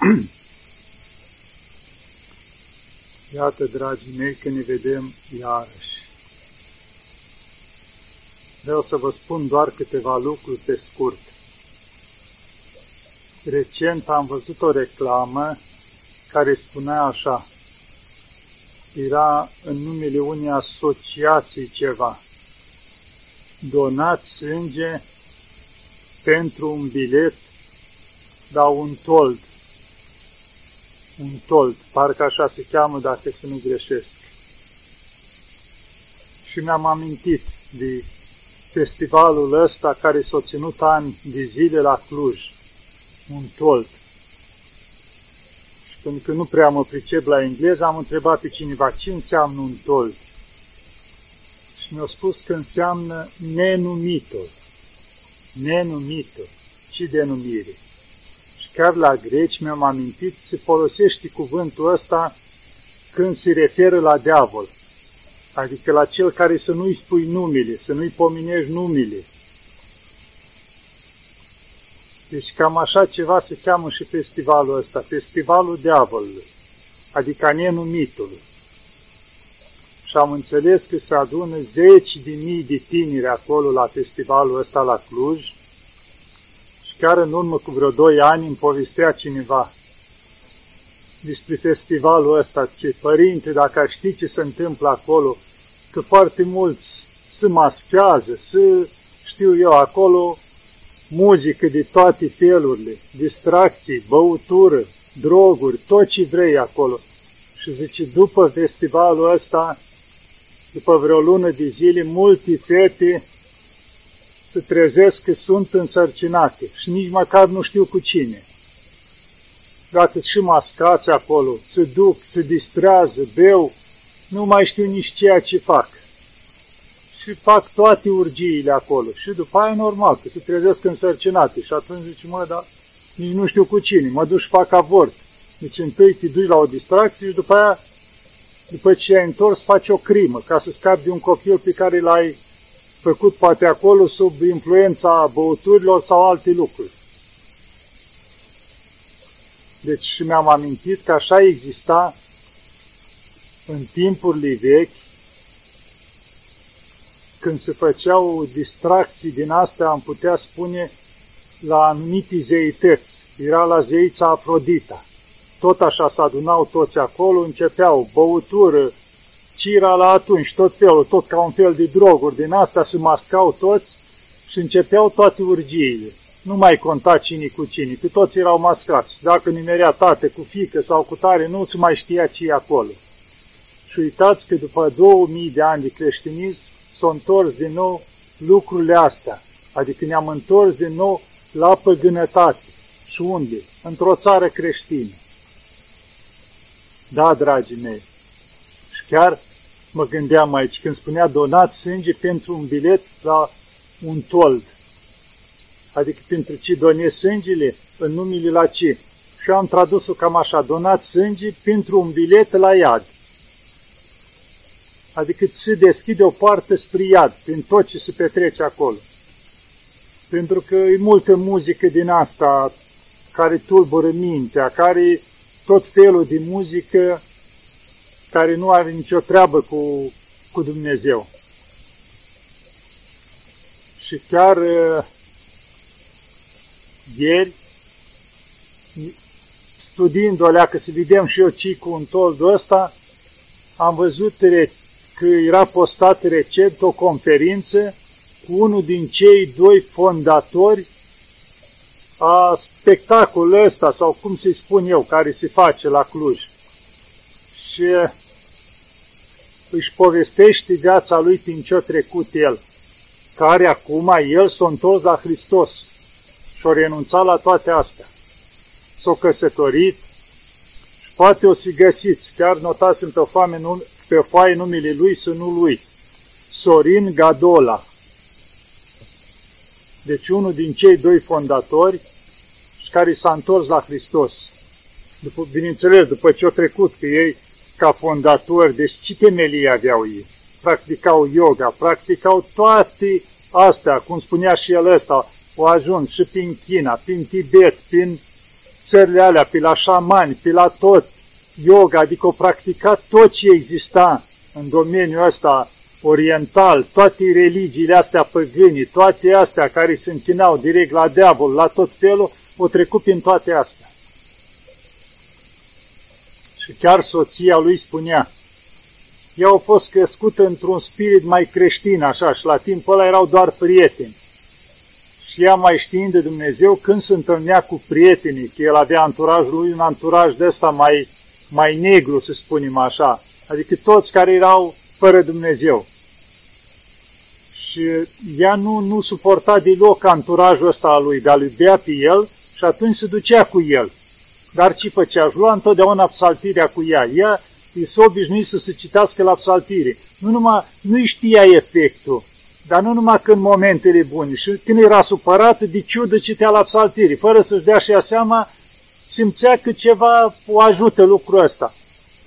Iată, dragii mei, că ne vedem iarăși. Vreau să vă spun doar câteva lucruri pe scurt. Recent am văzut o reclamă care spunea așa, era în numele unei asociații ceva, donați sânge pentru un bilet la un told. Un told, parcă așa se cheamă dacă să nu greșesc. Și mi-am amintit de festivalul ăsta care s-a ținut ani de zile la Cluj, un told. Și pentru că nu prea mă pricep la engleză, am întrebat pe cineva ce înseamnă un told. Și mi-a spus că înseamnă nenumitul. Nenumitul. Și denumire. Și chiar la greci mi-am amintit, se folosește cuvântul ăsta când se referă la diavol adică la cel care să nu-i spui numele, să nu-i pominești numele. Deci cam așa ceva se cheamă și festivalul ăsta, festivalul diavolului, adică a nenumitului. Și am înțeles că se adună zeci de mii de tineri acolo la festivalul ăsta la Cluj și chiar în urmă cu vreo doi ani îmi povestea cineva despre festivalul ăsta, ce părinte, dacă ști ce se întâmplă acolo, că foarte mulți se maschează, să știu eu, acolo muzică de toate felurile, distracții, băutură, droguri, tot ce vrei acolo. Și zice, după festivalul ăsta, după vreo lună de zile, multe fete se trezesc că sunt însărcinate și nici măcar nu știu cu cine. Dacă și mascați acolo, se duc, se distrează, beu, nu mai știu nici ceea ce fac. Și fac toate urgiile acolo. Și după aia normal, că se trezesc însărcinate. Și atunci zice, mă, dar nici nu știu cu cine, mă duc și fac avort. Deci întâi te duci la o distracție și după aia, după ce ai întors, faci o crimă, ca să scapi de un copil pe care l-ai făcut poate acolo sub influența băuturilor sau alte lucruri. Deci mi-am amintit că așa exista în timpurile vechi, când se făceau distracții din astea, am putea spune, la anumite zeități. Era la zeița Afrodita. Tot așa se adunau toți acolo, începeau băutură, cira la atunci, tot felul, tot ca un fel de droguri. Din asta se mascau toți și începeau toate urgiile. Nu mai conta cine cu cine, că toți erau mascați. Dacă nimerea tate cu fică sau cu tare, nu se mai știa ce e acolo. Și uitați că după 2000 de ani de creștinism s-au întors din nou lucrurile astea. Adică ne-am întors din nou la păgânătate. Și unde? Într-o țară creștină. Da, dragii mei. Și chiar mă gândeam aici, când spunea donat sânge pentru un bilet la un told. Adică pentru ce donezi sângele, în numele la ce? Și am tradus-o cam așa, donat sânge pentru un bilet la iad adică se deschide o poartă spre iad, prin tot ce se petrece acolo. Pentru că e multă muzică din asta care tulbură mintea, care tot felul de muzică care nu are nicio treabă cu, cu Dumnezeu. Și chiar uh, ieri, studiind o leacă să vedem și eu ce cu un toldul ăsta, am văzut că era postat recent o conferință cu unul din cei doi fondatori a spectacolului ăsta, sau cum să-i spun eu, care se face la Cluj. Și își povestește viața lui prin ce-a trecut el, care acum el s-a întors la Hristos și a renunțat la toate astea. S-a căsătorit și poate o să găsiți, chiar notați pe, foame, pe foaie numele lui să nu lui. Sorin Gadola. Deci unul din cei doi fondatori și care s-a întors la Hristos. După, bineînțeles, după ce au trecut pe ei ca fondatori, deci ce temelii aveau ei? Practicau yoga, practicau toate astea, cum spunea și el ăsta, au ajuns și prin China, prin Tibet, prin țările alea, pe la șamani, pe la tot, yoga, adică o practicat tot ce exista în domeniul ăsta oriental, toate religiile astea păgânii, toate astea care se închinau direct la diavol, la tot felul, o trecut prin toate astea. Și chiar soția lui spunea, ea a fost crescută într-un spirit mai creștin, așa, și la timpul ăla erau doar prieteni. Și ea mai știind de Dumnezeu, când se întâlnea cu prietenii, că el avea anturajul lui un anturaj de ăsta mai, mai negru, să spunem așa, adică toți care erau fără Dumnezeu. Și ea nu, nu suporta deloc anturajul ăsta al lui, dar lui bea pe el și atunci se ducea cu el. Dar ce făcea? Își lua întotdeauna psaltirea cu ea. Ea s-a obișnuit să se citească la psaltire. Nu numai, nu știa efectul, dar nu numai când momentele bune. Și când era supărată, de ciudă citea la psaltire, fără să-și dea și ea seama, simțea că ceva o ajută lucrul ăsta.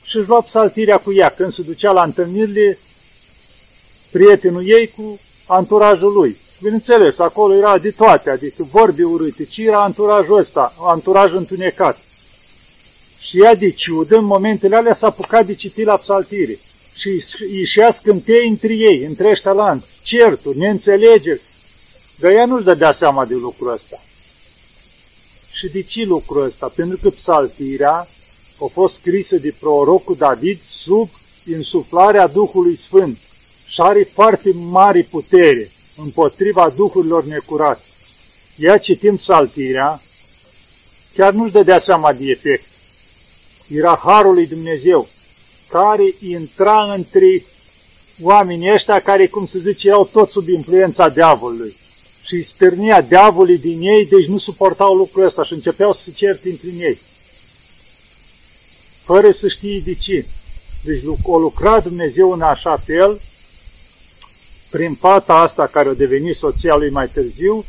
Și își lua psaltirea cu ea când se ducea la întâlnirile prietenul ei cu anturajul lui. Bineînțeles, acolo era de toate, adică vorbi urâte, ci era anturajul ăsta, anturaj întunecat. Și ea de ciudă, în momentele alea s-a apucat de citit la psaltire. Și ieșea scântei între ei, între ăștia lanți, certuri, neînțelegeri. Dar ea nu-și dădea seama de lucrul ăsta. Și de ce lucrul ăsta? Pentru că psaltirea a fost scrisă de prorocul David sub insuflarea Duhului Sfânt și are foarte mari putere împotriva duhurilor necurate. Ea citind psaltirea, chiar nu-și dădea seama de efect era Harul lui Dumnezeu, care intra între oamenii ăștia care, cum se zice, erau tot sub influența diavolului. Și îi stârnia diavolii din ei, deci nu suportau lucrul ăsta și începeau să se certe între ei. Fără să știe de ce. Deci o lucra Dumnezeu în așa fel, prin fata asta care a devenit soția lui mai târziu,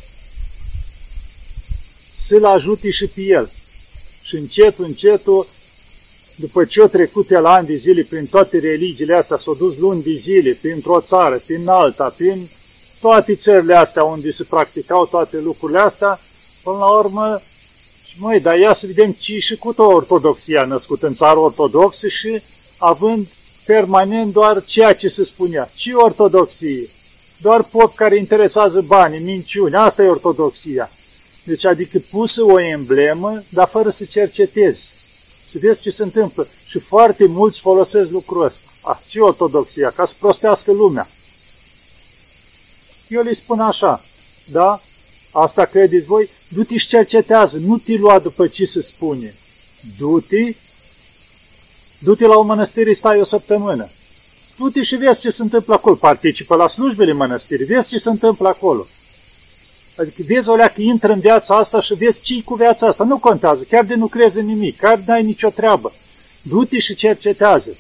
să-l ajute și pe el. Și încetul, încetul, după ce au trecut el ani de zile prin toate religiile astea, s-au dus luni de zile, printr-o țară, prin alta, prin toate țările astea unde se practicau toate lucrurile astea, până la urmă, și măi, dar ia să vedem ce și cu tot ortodoxia născut în țară ortodoxă și având permanent doar ceea ce se spunea. Ce ortodoxie? Doar pop care interesează banii, minciuni, asta e ortodoxia. Deci adică pusă o emblemă, dar fără să cercetezi să vezi ce se întâmplă. Și foarte mulți folosesc lucrul ăsta. Ah, ce ortodoxia? Ca să prostească lumea. Eu le spun așa, da? Asta credeți voi? Du-te și cercetează, nu te lua după ce se spune. Du-te, du-te la o mănăstire, stai o săptămână. Du-te și vezi ce se întâmplă acolo. Participă la slujbele mănăstirii, vezi ce se întâmplă acolo. Adică vezi o leacă, intră în viața asta și vezi ce cu viața asta. Nu contează, chiar de nu crezi în nimic, chiar n-ai nicio treabă. Du-te și cercetează.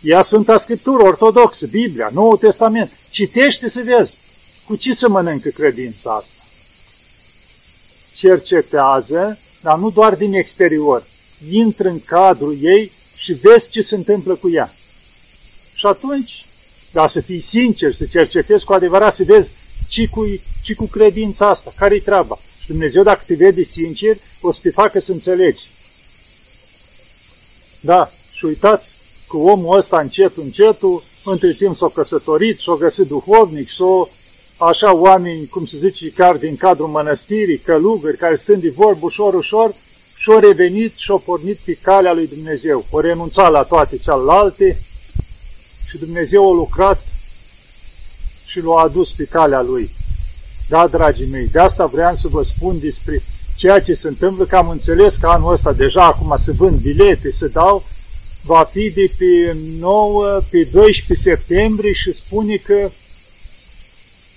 Ia Sfânta Scriptură, Ortodoxă, Biblia, Noul Testament. Citește să vezi cu ce se mănâncă credința asta. Cercetează, dar nu doar din exterior. Intră în cadrul ei și vezi ce se întâmplă cu ea. Și atunci, da, să fii sincer, să cercetezi cu adevărat, să vezi ci cu, ci cu credința asta. Care-i treaba? Și Dumnezeu, dacă te vede sincer, o să te facă să înțelegi. Da, și uitați că omul ăsta încet, încetul, între timp s-a căsătorit, s-a găsit duhovnic, s-a așa oameni, cum se zice, chiar din cadrul mănăstirii, călugări, care stând de vorbă ușor, ușor, și-au revenit și-au pornit pe calea lui Dumnezeu. Au renunțat la toate celelalte și Dumnezeu a lucrat și l-a adus pe calea lui. Da, dragii mei, de asta vreau să vă spun despre ceea ce se întâmplă, că am înțeles că anul ăsta deja acum se vând bilete, se dau, va fi de pe 9, pe 12 septembrie și spune că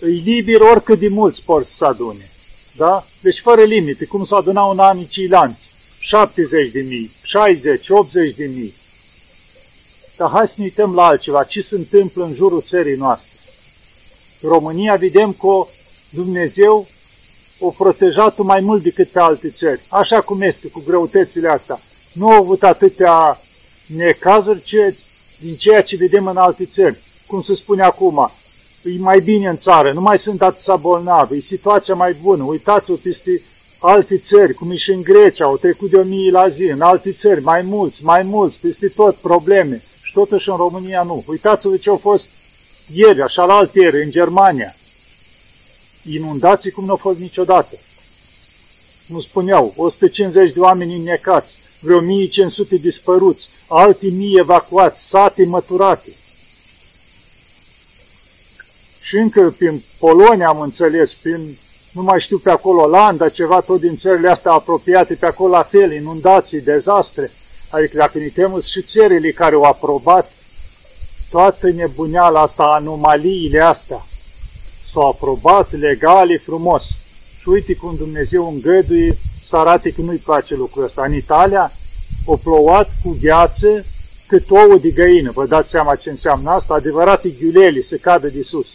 e liber oricât de mulți pot să adune. Da? Deci fără limite, cum s-a adunat un an cilanți. 70 de mii, 60, 80 de mii. Dar hai să ne uităm la altceva. Ce se întâmplă în jurul țării noastre? România vedem că Dumnezeu o protejat mai mult decât pe alte țări. Așa cum este cu greutățile astea. Nu au avut atâtea necazuri ce, din ceea ce vedem în alte țări. Cum se spune acum, e mai bine în țară, nu mai sunt atâția bolnavi, e situația mai bună. Uitați-vă peste alte țări, cum e și în Grecia, au trecut de o mie la zi, în alte țări, mai mulți, mai mulți, peste tot probleme. Și totuși în România nu. Uitați-vă ce au fost ieri, așa la altieri, în Germania. Inundații cum nu au fost niciodată. Nu spuneau, 150 de oameni înnecați, vreo 1500 dispăruți, alte mii evacuați, sate măturate. Și încă prin Polonia am înțeles, prin, nu mai știu pe acolo, Olanda, ceva tot din țările astea apropiate, pe acolo la fel, inundații, dezastre. Adică dacă ne temă și țările care au aprobat toată nebuneala asta, anomaliile astea, s-au aprobat legale frumos. Și uite cum Dumnezeu îngăduie să arate că nu-i place lucrul ăsta. În Italia, o plouat cu gheață cât ouă de găină. Vă dați seama ce înseamnă asta? Adevărate ghiuleli se cadă de sus.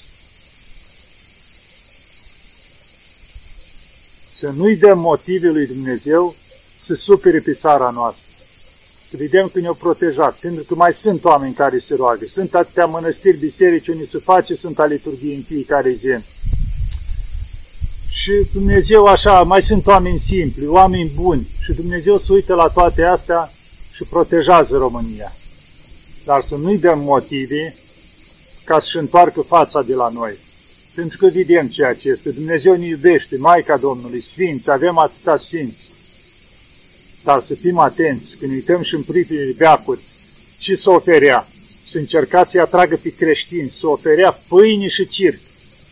Să nu-i dăm motive lui Dumnezeu să supere pe țara noastră. Să vedem că ne-au protejat, pentru că mai sunt oameni care se roagă. Sunt atâtea mănăstiri, biserici unde se face Sfânta Liturghie în fiecare zi. Și Dumnezeu așa, mai sunt oameni simpli, oameni buni. Și Dumnezeu se uită la toate astea și protejează România. Dar să nu-i dăm motive ca să-și întoarcă fața de la noi. Pentru că vedem ceea ce este. Dumnezeu ne iubește, Maica Domnului, Sfinți, avem atâta Sfinți. Dar să fim atenți, când uităm și în primele veacuri, ce să oferea? Să încerca să-i atragă pe creștini, să oferea pâine și circ,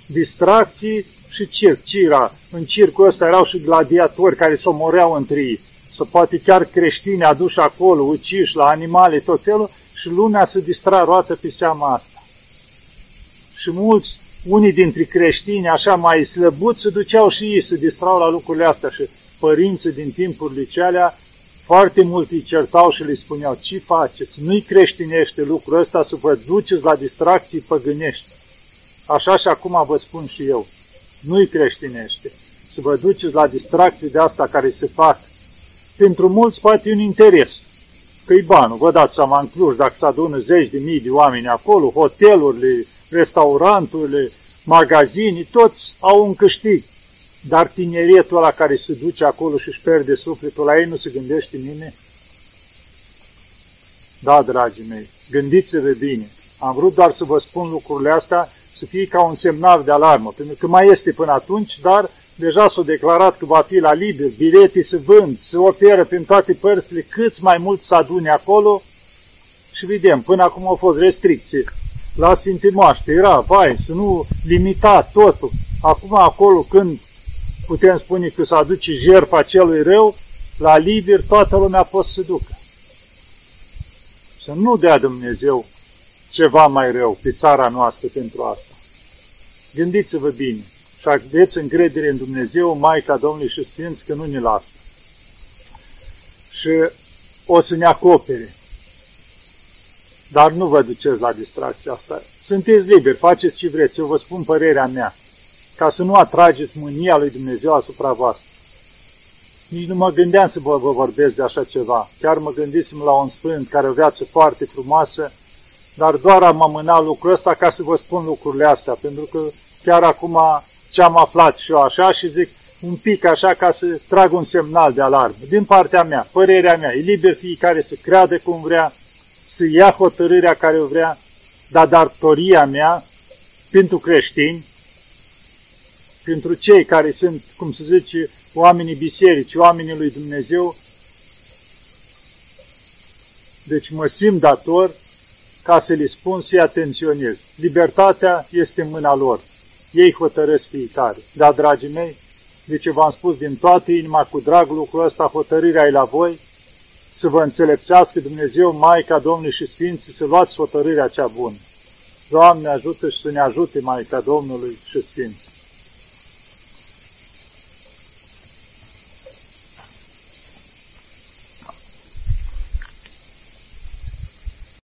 distracții și circ. Ce era? În circul ăsta erau și gladiatori care se omoreau între ei. Să poate chiar creștini aduși acolo, uciși la animale, tot felul, și lumea se distra roată pe seama asta. Și mulți, unii dintre creștini, așa mai slăbuți, se duceau și ei, se distrau la lucrurile astea și părinții din timpurile cealea, foarte mulți îi certau și le spuneau, ce faceți? Nu-i creștinește lucrul ăsta să vă duceți la distracții păgânești. Așa și acum vă spun și eu nu-i creștinește. Să vă duceți la distracții de asta care se fac. Pentru mulți poate un interes. Că-i banul, vă dați seama în Cluj, dacă se adună zeci de mii de oameni acolo, hotelurile, restauranturile, magazinii, toți au un câștig. Dar tineretul ăla care se duce acolo și își pierde sufletul, la ei nu se gândește nimeni? Da, dragii mei, gândiți-vă bine. Am vrut doar să vă spun lucrurile astea să fie ca un semnal de alarmă, pentru că mai este până atunci, dar deja s-a declarat că va fi la liber, bilete se vând, se oferă prin toate părțile, câți mai mult să adune acolo și vedem, până acum au fost restricții. La Sintimoaște era, vai, să nu limita totul. Acum acolo când putem spune că să aduce jertfa celui rău, la liber toată lumea poate să ducă. Să nu dea Dumnezeu ceva mai rău pe țara noastră pentru asta. Gândiți-vă bine și aveți încredere în Dumnezeu, Maica Domnului și Sfinți, că nu ne lasă. Și o să ne acopere. Dar nu vă duceți la distracția asta. Sunteți liberi, faceți ce vreți, eu vă spun părerea mea, ca să nu atrageți mânia lui Dumnezeu asupra voastră. Nici nu mă gândeam să vă, vă vorbesc de așa ceva. Chiar mă gândisem la un sfânt care o viață foarte frumoasă, dar doar am amânat lucrul ăsta ca să vă spun lucrurile astea, pentru că chiar acum ce am aflat și eu așa și zic un pic așa ca să trag un semnal de alarmă. Din partea mea, părerea mea, e liber fiecare să creadă cum vrea, să ia hotărârea care o vrea, dar datoria mea pentru creștini, pentru cei care sunt, cum se zice, oamenii bisericii, oamenii lui Dumnezeu, deci mă simt dator ca să le spun să-i atenționez. Libertatea este în mâna lor. Ei hotărăsc fiecare. Da, dragii mei, de ce v-am spus din toată inima, cu drag lucrul ăsta, hotărârea e la voi, să vă înțelepțească Dumnezeu, Maica Domnului și Sfinții, să luați hotărârea cea bună. Doamne ajută și să ne ajute Maica Domnului și Sfinții.